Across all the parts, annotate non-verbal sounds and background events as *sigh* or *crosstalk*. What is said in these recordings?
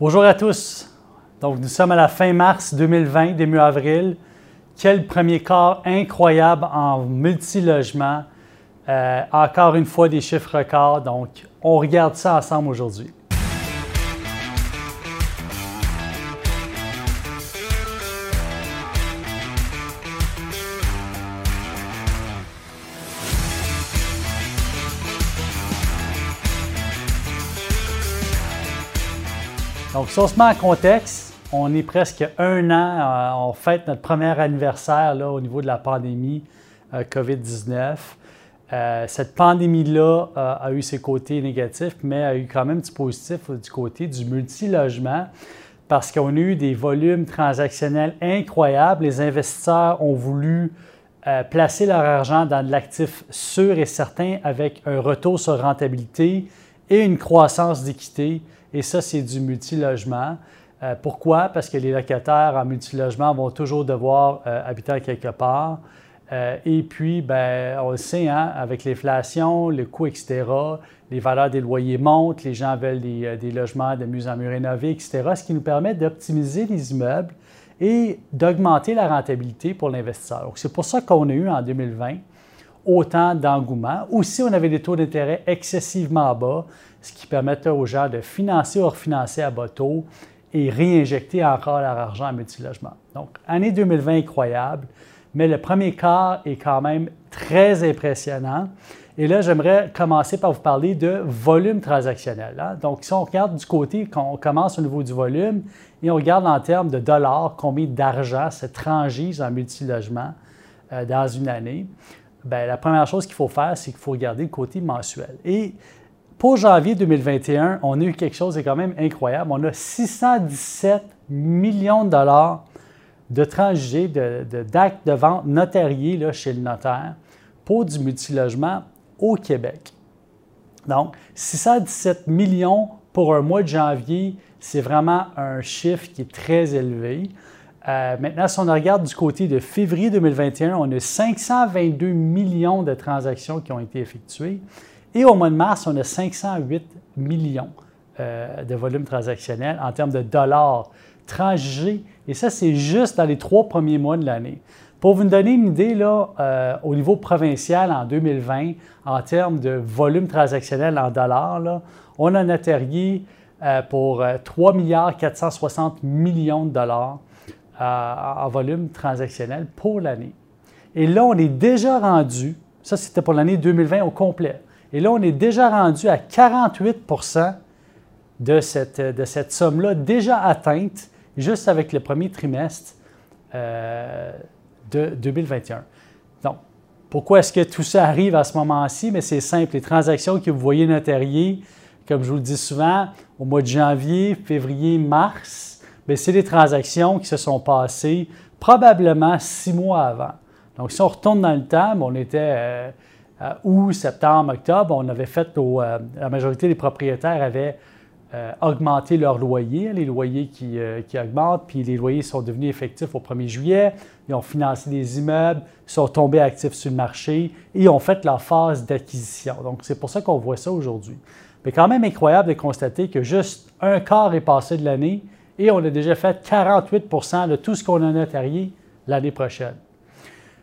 Bonjour à tous. Donc, nous sommes à la fin mars 2020, début avril. Quel premier quart incroyable en multilogement. Euh, encore une fois, des chiffres records. Donc, on regarde ça ensemble aujourd'hui. Donc, si on se met en contexte, on est presque un an, euh, on fête notre premier anniversaire là, au niveau de la pandémie euh, COVID-19. Euh, cette pandémie-là a eu ses côtés négatifs, mais a eu quand même du positif du côté du multilogement parce qu'on a eu des volumes transactionnels incroyables. Les investisseurs ont voulu placer leur argent dans de l'actif sûr et certain avec un retour sur rentabilité et une croissance d'équité. Et ça, c'est du multilogement. Euh, pourquoi? Parce que les locataires en multilogement vont toujours devoir euh, habiter quelque part. Euh, et puis, ben, on le sait, hein, avec l'inflation, le coût, etc., les valeurs des loyers montent, les gens veulent des, des, logements de mieux en mieux rénovés, etc., ce qui nous permet d'optimiser les immeubles et d'augmenter la rentabilité pour l'investisseur. C'est pour ça qu'on a eu en 2020 autant d'engouement. Aussi, on avait des taux d'intérêt excessivement bas, ce qui permettait aux gens de financer ou refinancer à bas taux et réinjecter encore leur argent en multilogement. Donc, année 2020 incroyable, mais le premier quart est quand même très impressionnant. Et là, j'aimerais commencer par vous parler de volume transactionnel. Hein. Donc, si on regarde du côté, on commence au niveau du volume et on regarde en termes de dollars, combien d'argent se transige en multilogement euh, dans une année, bien, la première chose qu'il faut faire, c'est qu'il faut regarder le côté mensuel. Et pour janvier 2021, on a eu quelque chose de quand même incroyable. On a 617 millions de dollars de transigés, d'actes de, vente notariés là, chez le notaire pour du multilogement au Québec. Donc, 617 millions pour un mois de janvier, c'est vraiment un chiffre qui est très élevé. Euh, maintenant, si on regarde du côté de février 2021, on a 522 millions de transactions qui ont été effectuées. Et au mois de mars, on a 508 millions euh, de volume transactionnel en termes de dollars transigés. Et ça, c'est juste dans les trois premiers mois de l'année. Pour vous donner une idée, là, euh, au niveau provincial en 2020, en termes de volume transactionnel en dollars, on a notarié euh, pour 3 milliards 460 millions de dollars en volume transactionnel pour l'année. Et là, on est déjà rendu, ça c'était pour l'année 2020 au complet, et là, on est déjà rendu à 48 de cette, de cette somme-là déjà atteinte juste avec le premier trimestre euh, de 2021. Donc, pourquoi est-ce que tout ça arrive à ce moment-ci? Mais c'est simple, les transactions que vous voyez notariées, comme je vous le dis souvent, au mois de janvier, février, mars, c'est des transactions qui se sont passées probablement six mois avant. Donc, si on retourne dans le temps, on était... Euh, euh, août, septembre, octobre, on avait fait, euh, la majorité des propriétaires avaient euh, augmenté leur loyer, les loyers qui, augmentent, puis les loyers sont devenus effectifs au 1er juillet, ils ont financé des immeubles, sont tombés actifs sur le marché et ont fait leur phase d'acquisition. Donc, c'est pour ça qu'on voit ça aujourd'hui. Mais quand même incroyable de constater que juste un quart est passé de l'année et on a déjà fait 48% de tout ce qu'on a notarié l'année prochaine.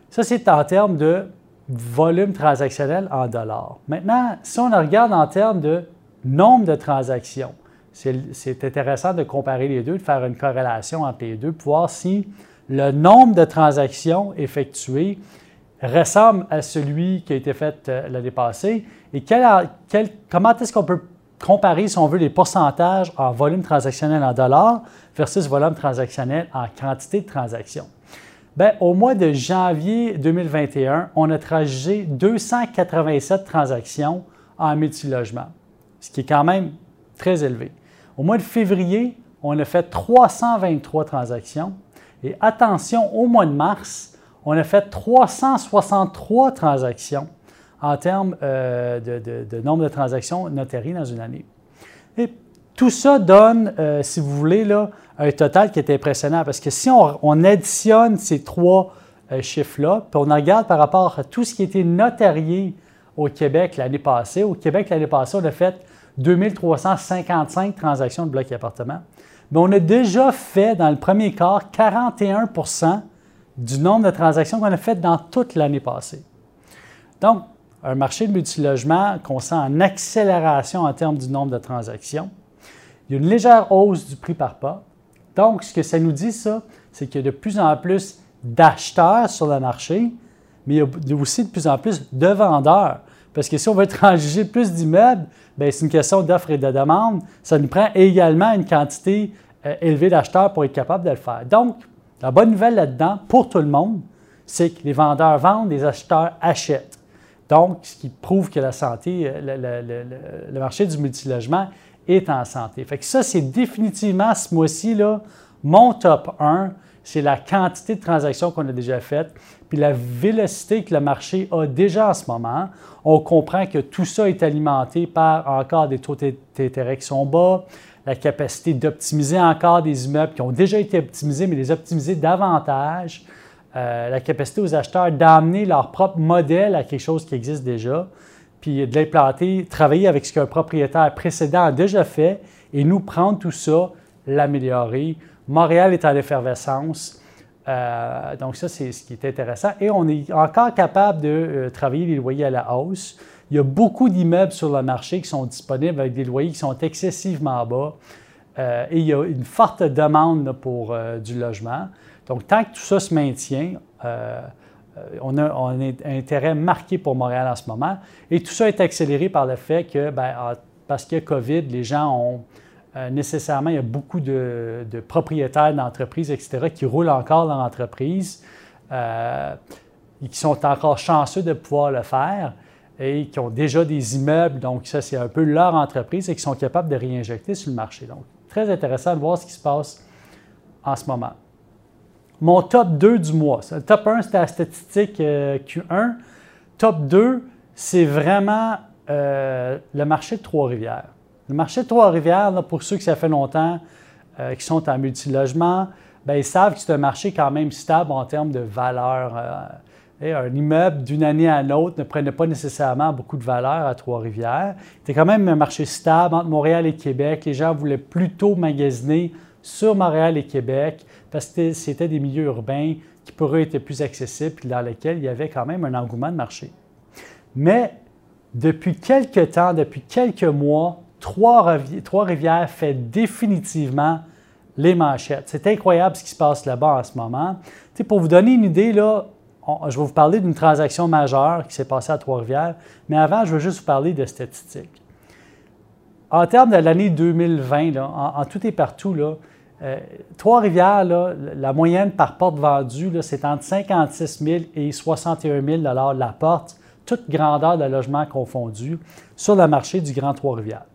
Ça, c'est en termes de volume transactionnel en dollars. Maintenant, si on regarde en termes de nombre de transactions, c'est intéressant de comparer les deux, de faire une corrélation entre les deux, pour voir si le nombre de transactions effectuées ressemble à celui qui a été fait euh, l'année passée et comment est-ce qu'on peut comparer, si on veut, les pourcentages en volume transactionnel en dollars versus volume transactionnel en quantité de transactions. Bien, au mois de janvier 2021, on a transigé 287 transactions en multilogement, ce qui est quand même très élevé. Au mois de février, on a fait 323 transactions. Et attention, au mois de mars, on a fait 363 transactions en termes euh, de, nombre de transactions notariées dans une année. Et tout ça donne, euh, si vous voulez, là, un total qui est impressionnant parce que si on, additionne ces trois euh, chiffres-là, puis on regarde par rapport à tout ce qui été notarié au Québec l'année passée, au Québec l'année passée, on a fait 2355 transactions de blocs et appartements. Mais on a déjà fait dans le premier quart 41% du nombre de transactions qu'on a faites dans toute l'année passée. Donc, un marché de multilogement qu'on sent en accélération en termes du nombre de transactions. Il y a une légère hausse du prix par pas. Donc, ce que ça nous dit, ça, c'est qu'il y a de plus en plus d'acheteurs sur le marché, mais il y a aussi de plus en plus de vendeurs. Parce que si on veut transiger plus d'immeubles, ben, c'est une question d'offre et de demande. Ça nous prend également une quantité euh, élevée d'acheteurs pour être capable de le faire. Donc, la bonne nouvelle là-dedans, pour tout le monde, c'est que les vendeurs vendent, les acheteurs achètent. Donc, ce qui prouve que la santé, euh, le, marché du multilogement est en santé. Fait que ça, c'est définitivement ce mois-ci, mon top 1, c'est la quantité de transactions qu'on a déjà faites, puis la vélocité que le marché a déjà en ce moment. On comprend que tout ça est alimenté par encore des taux d'intérêt qui sont bas, la capacité d'optimiser encore des immeubles qui ont déjà été optimisés, mais les optimiser davantage, euh, la capacité aux acheteurs d'amener leur propre modèle à quelque chose qui existe déjà, puis de l'implanter, travailler avec ce qu'un propriétaire précédent a déjà fait et nous prendre tout ça, l'améliorer. Montréal est en effervescence. Euh, donc, ça, c'est ce qui est intéressant. Et on est encore capable de euh, travailler les loyers à la hausse. Il y a beaucoup d'immeubles sur le marché qui sont disponibles avec des loyers qui sont excessivement bas. Et il y a une forte demande pour du logement. Donc, tant que tout ça se maintient, euh, on, a, un intérêt marqué pour Montréal en ce moment. Et tout ça est accéléré par le fait que, ben, parce qu'il y a COVID, les gens ont nécessairement, il y a beaucoup de, de propriétaires d'entreprises, etc., qui roulent encore dans l'entreprise et qui sont encore chanceux de pouvoir le faire et qui ont déjà des immeubles, donc ça c'est un peu leur entreprise et qui sont capables de réinjecter sur le marché. Donc, très intéressant de voir ce qui se passe en ce moment. Mon top 2 du mois. Le top 1, c'était la statistique euh, Q1. Top 2, c'est vraiment euh, le marché de Trois-Rivières. Le marché de Trois-Rivières, pour ceux qui ça fait longtemps, euh, qui sont en multilogement, bien, ils savent que c'est un marché quand même stable en termes de valeur un immeuble d'une année à l'autre ne prenait pas nécessairement beaucoup de valeur à Trois-Rivières. C'était quand même un marché stable entre Montréal et Québec. Les gens voulaient plutôt magasiner sur Montréal et Québec parce que c'était des milieux urbains qui pour eux étaient plus accessibles et dans lesquels il y avait quand même un engouement de marché. Mais depuis quelques temps, depuis quelques mois, Trois-Rivières fait définitivement les manchettes. C'est incroyable ce qui se passe là-bas en ce moment. pour vous donner une idée, là, je vais vous parler d'une transaction majeure qui s'est passée à Trois-Rivières, mais avant, je veux juste vous parler de statistiques. En termes de l'année 2020, en, tout et partout, euh, Trois-Rivières, la moyenne par porte vendue, c'est entre 56 000 et 61 000 la porte, toute grandeur de logement confondu, sur le marché du Grand Trois-Rivières.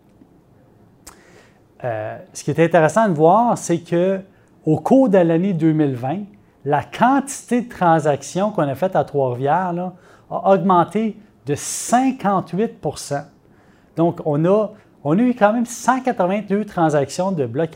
Euh, ce qui est intéressant de voir, c'est que au cours de l'année 2020, la quantité de transactions qu'on a faites à Trois-Rivières a augmenté de 58% Donc, on a, on a eu quand même 182 transactions de blocs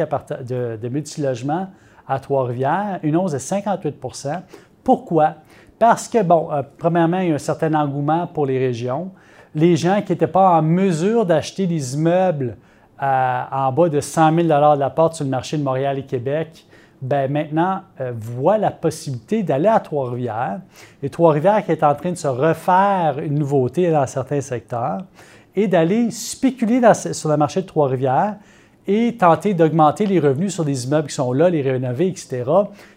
de, multilogements à Trois-Rivières, une hausse de 58% Pourquoi? Parce que, bon, euh, premièrement, il y a un certain engouement pour les régions. Les gens qui n'étaient pas en mesure d'acheter des immeubles euh, en bas de 100 000 de la porte sur le marché de Montréal et Québec ben maintenant euh, voit la possibilité d'aller à Trois-Rivières. Et Trois-Rivières qui est en train de se refaire une nouveauté dans certains secteurs et d'aller spéculer sur le marché de Trois-Rivières et tenter d'augmenter les revenus sur des immeubles qui sont là, les rénover, etc.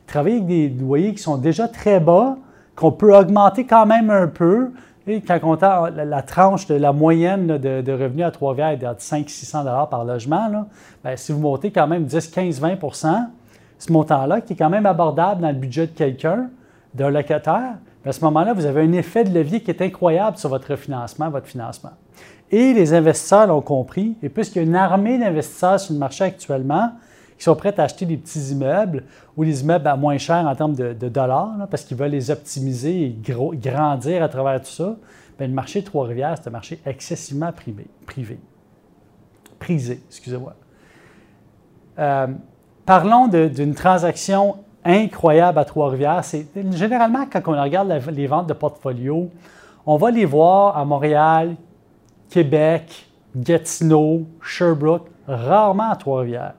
Travailler avec des loyers qui sont déjà très bas, qu'on peut augmenter quand même un peu. Et quand on a la, tranche de la moyenne de, revenus à Trois-Rivières est de 500-600 par logement, ben, si vous montez quand même 10, 15, 20% ce montant-là, qui est quand même abordable dans le budget de quelqu'un, d'un locataire, à ce moment-là, vous avez un effet de levier qui est incroyable sur votre financement, votre financement. Et les investisseurs l'ont compris, et puisqu'il y a une armée d'investisseurs sur le marché actuellement qui sont prêts à acheter des petits immeubles ou des immeubles à moins cher en termes de, dollars, parce qu'ils veulent les optimiser et grandir à travers tout ça, bien, le marché Trois-Rivières, c'est un marché excessivement privé. privé prisé, excusez-moi. Euh, Parlons d'une transaction incroyable à Trois-Rivières. généralement quand on regarde les ventes de portfolio, on va les voir à Montréal, Québec, Gatineau, Sherbrooke, rarement à Trois-Rivières.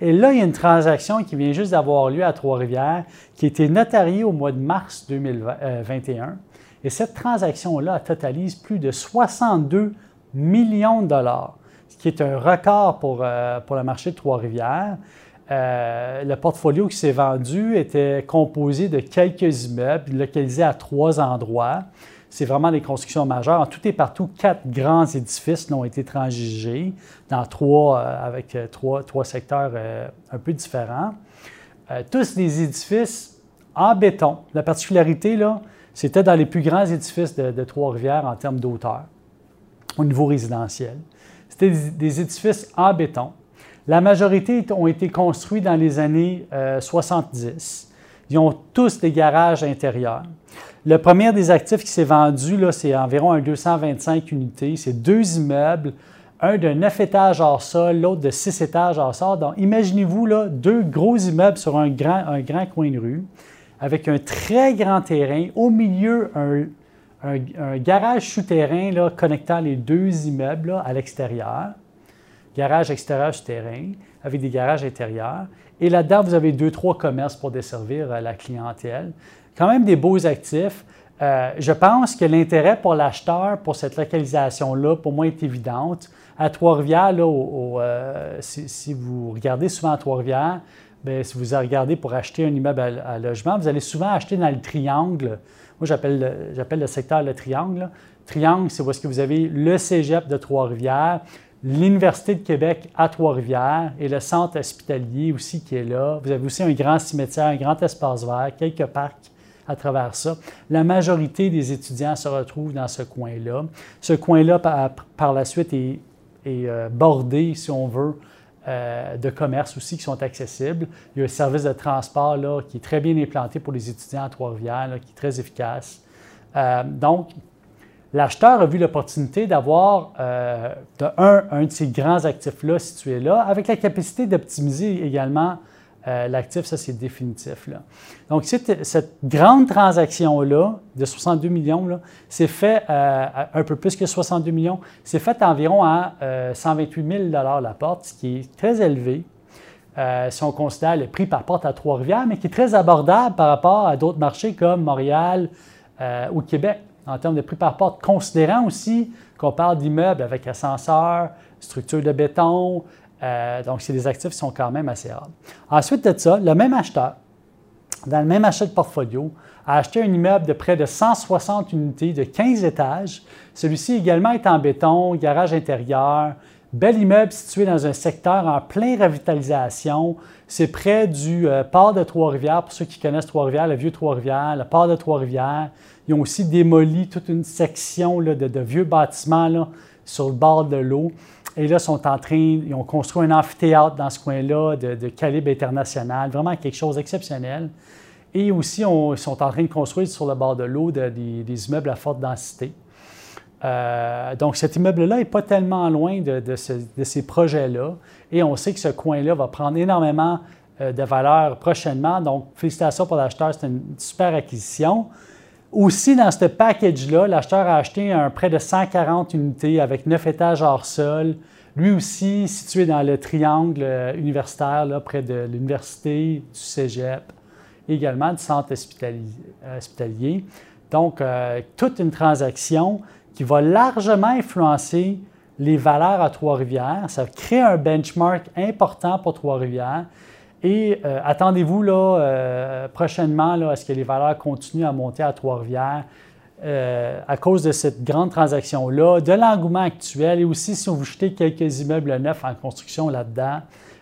Et là, il y a une transaction qui vient juste d'avoir lieu à Trois-Rivières, qui a été notariée au mois de mars 2021. Et cette transaction-là totalise plus de 62 millions de dollars, ce qui est un record pour, euh, le marché de Trois-Rivières. Euh, le portfolio qui s'est vendu était composé de quelques immeubles localisés à trois endroits. C'est vraiment des constructions majeures. En tout et partout, quatre grands édifices ont été transigés dans trois, euh, avec trois, trois secteurs un peu différents. tous des édifices en béton. La particularité, là, c'était dans les plus grands édifices de, Trois-Rivières en termes d'auteur, au niveau résidentiel. C'était des, édifices en béton. La majorité ont été construits dans les années 70. Euh, Ils ont tous des garages intérieurs. Le premier des actifs qui s'est vendu, c'est environ un 225 unités. C'est deux immeubles, un de neuf étages hors sol, l'autre de six étages hors sol. Donc, imaginez-vous deux gros immeubles sur un grand, un grand coin de rue avec un très grand terrain, au milieu un, garage souterrain là, connectant les deux immeubles à l'extérieur, garage extérieur souterrain, avec des garages intérieurs. Et là-dedans, vous avez deux, trois commerces pour desservir euh, la clientèle. Quand même des beaux actifs. Euh, je pense que l'intérêt pour l'acheteur pour cette localisation-là, pour moi, est évidente. À Trois-Rivières, euh, si, vous regardez souvent à Trois-Rivières, Bien, si vous regardez pour acheter un immeuble à, logement, vous allez souvent acheter dans le triangle. Moi, j'appelle le secteur le triangle. Triangle, c'est où est-ce que vous avez le cégep de Trois-Rivières, l'Université de Québec à Trois-Rivières et le centre hospitalier aussi qui est là. Vous avez aussi un grand cimetière, un grand espace vert, quelques parcs à travers ça. La majorité des étudiants se retrouvent dans ce coin-là. Ce coin-là, par, la suite, est, euh, bordé, si on veut, euh, de commerce aussi qui sont accessibles. Il y a un service de transport là, qui est très bien implanté pour les étudiants à Trois-Rivières, qui est très efficace. Euh, donc, l'acheteur a vu l'opportunité d'avoir, euh, un, un de ces grands actifs-là situé là, avec la capacité d'optimiser également euh, l'actif, ça, c'est définitif. Donc, cette, grande transaction-là, de 62 millions, c'est fait euh, un peu plus que 62 millions, c'est fait environ à 128 000 la porte, ce qui est très élevé. Euh, si on considère le prix par porte à Trois-Rivières, mais qui est très abordable par rapport à d'autres marchés comme Montréal ou Québec, en termes de prix par porte, considérant aussi qu'on parle d'immeubles avec ascenseur, structure de béton, euh, donc, c'est des actifs qui sont quand même assez rares. Ensuite de ça, le même acheteur, dans le même achat de portfolio, a acheté un immeuble de près de 160 unités de 15 étages. Celui-ci également est en béton, garage intérieur, bel immeuble situé dans un secteur en pleine revitalisation. C'est près du euh, port de Trois-Rivières, pour ceux qui connaissent Trois-Rivières, le vieux Trois-Rivières, le port de Trois-Rivières. Ils ont aussi démoli toute une section de, vieux bâtiments sur le bord de l'eau. Et là, sont en train, ils ont construit un amphithéâtre dans ce coin-là de, calibre international, vraiment quelque chose d'exceptionnel. Et aussi, ils sont en train de construire sur le bord de l'eau des, immeubles à forte densité. Euh, donc, cet immeuble-là n'est pas tellement loin de, ces projets-là. Et on sait que ce coin-là va prendre énormément euh, de valeur prochainement. Donc, félicitations pour l'acheteur, c'est une super acquisition. Aussi, dans ce package-là, l'acheteur a acheté un près de 140 unités avec 9 étages hors sol. Lui aussi situé dans le triangle euh, universitaire, là, près de l'université, du cégep, également du centre hospitalier. Donc, euh, toute une transaction qui va largement influencer les valeurs à Trois-Rivières. Ça crée un benchmark important pour Trois-Rivières. Et euh, attendez-vous là, euh, prochainement à ce que les valeurs continuent à monter à Trois-Rivières euh, à cause de cette grande transaction-là, de l'engouement actuel et aussi si vous jetez quelques immeubles neufs en construction là-dedans,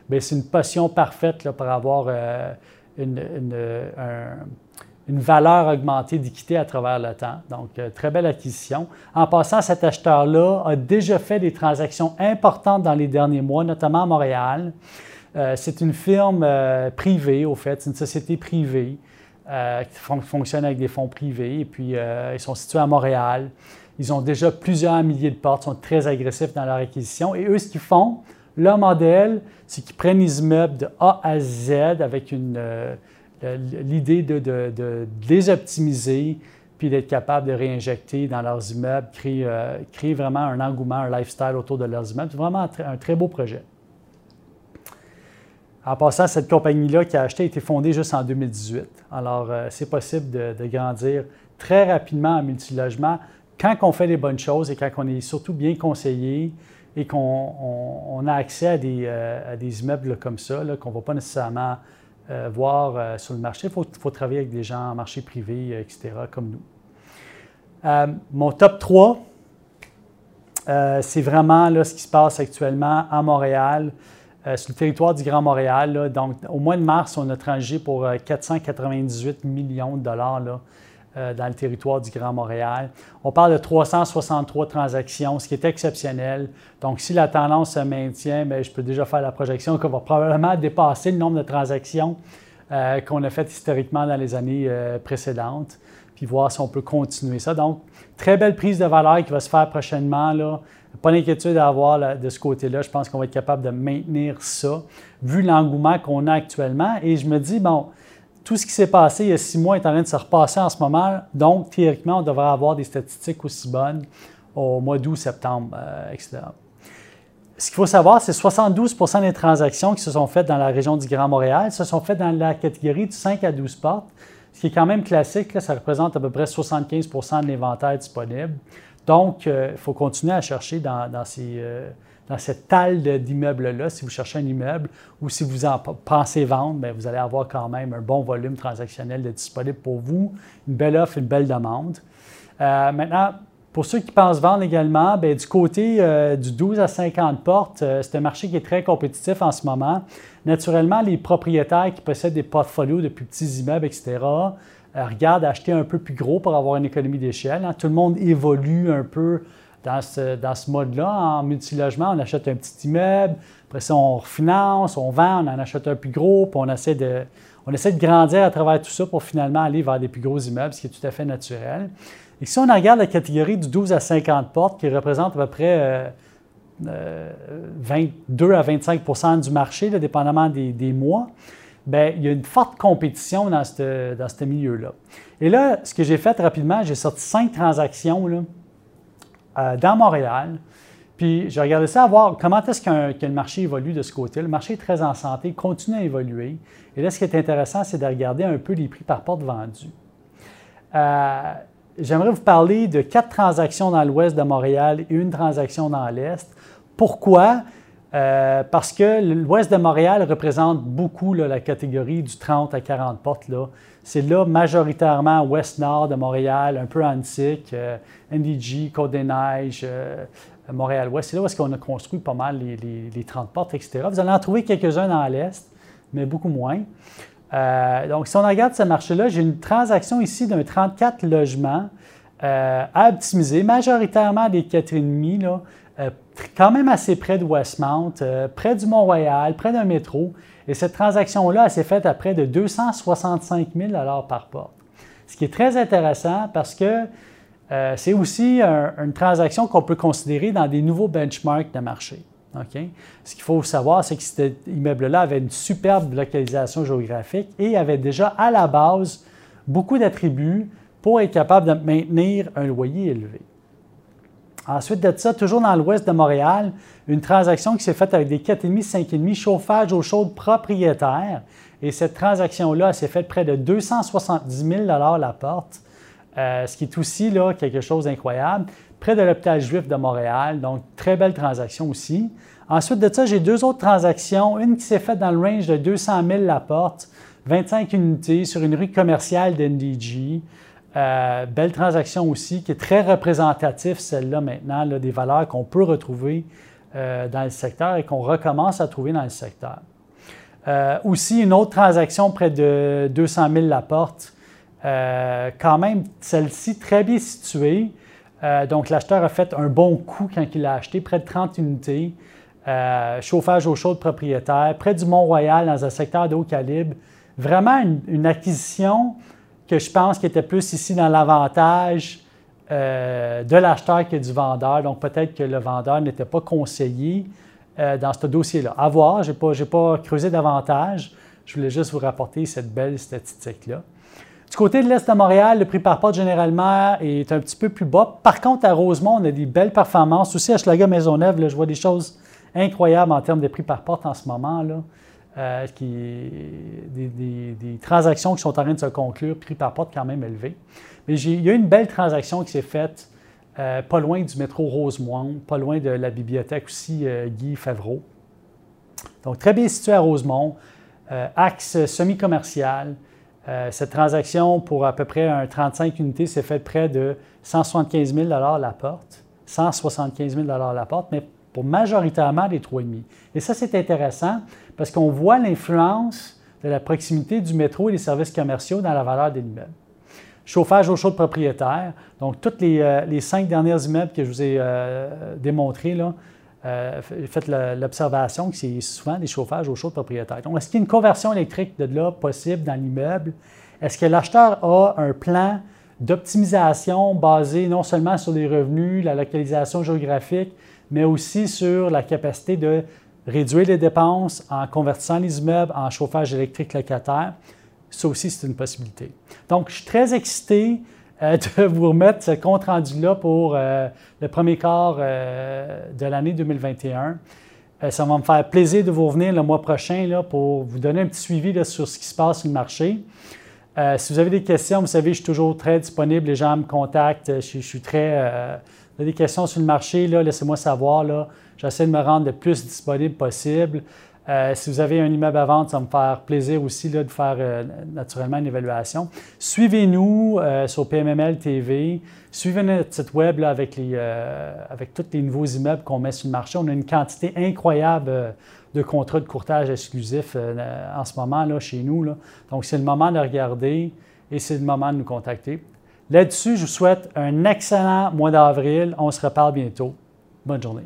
ben, c'est une potion parfaite pour avoir une, une, valeur augmentée d'équité à travers le temps. Donc, très belle acquisition. En passant, cet acheteur-là a déjà fait des transactions importantes dans les derniers mois, notamment à Montréal. Euh, c'est une firme euh, privée, au fait, c'est une société privée euh, qui fonctionne avec des fonds privés. Et puis, ils sont situés à Montréal. Ils ont déjà plusieurs milliers de portes, sont très agressifs dans leur acquisition. Et eux, ce qu'ils font, leur modèle, c'est qu'ils prennent les immeubles de A à Z avec l'idée de, les optimiser, puis d'être capable de réinjecter dans leurs immeubles, créer, créer vraiment un engouement, un lifestyle autour de leurs immeubles. C'est vraiment un très beau projet. En passant, cette compagnie-là qui a acheté a été fondée juste en 2018. Alors, euh, c'est possible de, grandir très rapidement en multilogement quand on fait les bonnes choses et quand on est surtout bien conseillé et qu'on a accès à des, euh, immeubles comme ça, qu'on ne va pas nécessairement euh, voir sur le marché. Il faut, travailler avec des gens en marché privé, etc., comme nous. mon top 3, c'est vraiment ce qui se passe actuellement à Montréal. Euh, sur le territoire du Grand Montréal. donc, au mois de mars, on a transigé pour 498 euh, millions de dollars euh, dans le territoire du Grand Montréal. On parle de 363 transactions, ce qui est exceptionnel. Donc, si la tendance se maintient, bien, je peux déjà faire la projection qu'on va probablement dépasser le nombre de transactions qu'on a faites historiquement dans les années précédentes, puis voir si on peut continuer ça. Donc, très belle prise de valeur qui va se faire prochainement. Pas d'inquiétude à avoir de ce côté-là. Je pense qu'on va être capable de maintenir ça, vu l'engouement qu'on a actuellement. Et je me dis, bon, tout ce qui s'est passé il y a six mois est en train de se repasser en ce moment. Donc, théoriquement, on devrait avoir des statistiques aussi bonnes au mois d'août, septembre, euh, etc. Ce qu'il faut savoir, c'est 72% des transactions qui se sont faites dans la région du Grand Montréal se sont faites dans la catégorie du 5 à 12 portes, ce qui est quand même classique. ça représente à peu près 75% de l'inventaire disponible. Donc, il euh, faut continuer à chercher dans, euh, cette talle d'immeubles-là. Si vous cherchez un immeuble ou si vous en pensez vendre, bien, vous allez avoir quand même un bon volume transactionnel de disponible pour vous, une belle offre, une belle demande. Euh, maintenant, pour ceux qui pensent vendre également, bien, du côté du 12 à 50 portes, c'est un marché qui est très compétitif en ce moment. Naturellement, les propriétaires qui possèdent des portfolios de plus petits immeubles, etc., regarde acheter un peu plus gros pour avoir une économie d'échelle. Hein. Tout le monde évolue un peu dans ce, dans ce mode-là. En multilogement, on achète un petit immeuble, après ça, on refinance, on vend, on en achète un plus gros, puis on essaie de, on essaie de grandir à travers tout ça pour finalement aller vers des plus gros immeubles, ce qui est tout à fait naturel. Et si on regarde la catégorie du 12 à 50 portes, qui représente à peu près 22 euh, euh, à 25% du marché, dépendamment des, des mois, Bien, il y a une forte compétition dans ce dans milieu-là. Et là, ce que j'ai fait rapidement, j'ai sorti cinq transactions là, euh, dans Montréal. Puis j'ai regardé ça à voir comment est-ce que le marché évolue de ce côté. Le marché est très en santé, continue à évoluer. Et là, ce qui est intéressant, c'est de regarder un peu les prix par porte vendus. Euh, j'aimerais vous parler de quatre transactions dans l'ouest de Montréal et une transaction dans l'est. Pourquoi? Euh, parce que l'ouest de Montréal représente beaucoup la catégorie du 30 à 40 portes. C'est là majoritairement ouest-nord de Montréal, un peu antique, euh, NDG, Côte-des-Neiges, euh, Montréal-Ouest. C'est là où est-ce qu'on a construit pas mal les, 30 portes, etc. Vous allez en trouver quelques-uns dans l'Est, mais beaucoup moins. donc, si on regarde ce marché-là, j'ai une transaction ici d'un 34 logements à optimiser, majoritairement des 4,5, là, euh, quand même assez près de Westmount, euh, près du Mont-Royal, près d'un métro. Et cette transaction-là, s'est faite à près de 265 000 par porte. Ce qui est très intéressant parce que euh, c'est aussi une transaction qu'on peut considérer dans des nouveaux benchmarks de marché. Ce qu'il faut savoir, c'est que cet immeuble-là avait une superbe localisation géographique et avait déjà à la base beaucoup d'attributs pour être capable de maintenir un loyer élevé. Ensuite de ça, toujours dans l'ouest de Montréal, une transaction qui s'est faite avec des 4,5, 5,5 chauffage eau chaude propriétaire. Et cette transaction-là s'est faite près de 270 000 la porte, euh, ce qui est aussi là, quelque chose d'incroyable. Près de l'hôpital juif de Montréal, donc très belle transaction aussi. Ensuite de ça, j'ai deux autres transactions. Une qui s'est faite dans le range de 200 000 la porte, 25 unités sur une rue commerciale d'NDG. Euh, belle transaction aussi, qui est très représentative, celle-là maintenant, des valeurs qu'on peut retrouver euh, dans le secteur et qu'on recommence à trouver dans le secteur. Euh, aussi, une autre transaction près de 200 000 la porte, quand même celle-ci très bien située. donc, l'acheteur a fait un bon coup quand il l'a acheté, près de 30 unités. chauffage eau chaude propriétaire, près du Mont-Royal, dans un secteur de haut calibre. Vraiment une acquisition que je pense qu'il était plus ici dans l'avantage euh, de l'acheteur que du vendeur. Donc, peut-être que le vendeur n'était pas conseillé euh, dans ce dossier-là. À voir, je n'ai pas, pas, creusé davantage. Je voulais juste vous rapporter cette belle statistique-là. Du côté de l'Est de Montréal, le prix par porte généralement est un petit peu plus bas. Par contre, à Rosemont, on a des belles performances. Aussi à Schlager Maisonneuve, là, je vois des choses incroyables en termes de prix par porte en ce moment. Là. Euh, qui, des, transactions qui sont en train de se conclure, prix par porte quand même élevé. Mais il y a une belle transaction qui s'est faite euh, pas loin du métro Rosemont, pas loin de la bibliothèque aussi euh, Guy Favreau. Donc, très bien situé à Rosemont, axe semi-commercial. cette transaction pour à peu près un 35 unités s'est faite près de 175 000 la porte. 175 000 la porte, mais pour majoritairement des 3,5. Et ça, c'est intéressant parce qu'on voit l'influence de la proximité du métro et des services commerciaux dans la valeur des immeubles. Chauffage au chaud de propriétaire. Donc, tous les, euh, cinq derniers immeubles que je vous ai euh, là, euh, faites l'observation que c'est souvent des chauffages au chaud de propriétaire. Donc, est-ce qu'il y a une conversion électrique de là possible dans l'immeuble? Est-ce que l'acheteur a un plan d'optimisation basé non seulement sur les revenus, la localisation géographique, mais aussi sur la capacité de réduire les dépenses en convertissant les immeubles en chauffage électrique locataire. Ça aussi, c'est une possibilité. Donc, je suis très excité euh, *laughs* de vous remettre ce compte rendu-là pour euh, le premier quart euh, de l'année 2021. ça va me faire plaisir de vous revenir le mois prochain pour vous donner un petit suivi sur ce qui se passe sur le marché. Si vous avez des questions, vous savez, je suis toujours très disponible. Les gens me contactent. Je, suis très. vous avez des questions sur le marché, laissez-moi savoir. J'essaie de me rendre le plus disponible possible. Euh, si vous avez un immeuble à vendre, ça va me faire plaisir aussi de faire euh, naturellement une évaluation. Suivez-nous euh, sur PMML TV. Suivez notre site web avec, avec tous les nouveaux immeubles qu'on met sur le marché. On a une quantité incroyable de contrats de courtage exclusifs en ce moment là, chez nous. Donc, c'est le moment de regarder et c'est le moment de nous contacter. Là-dessus, je vous souhaite un excellent mois d'avril. On se reparle bientôt. Bonne journée.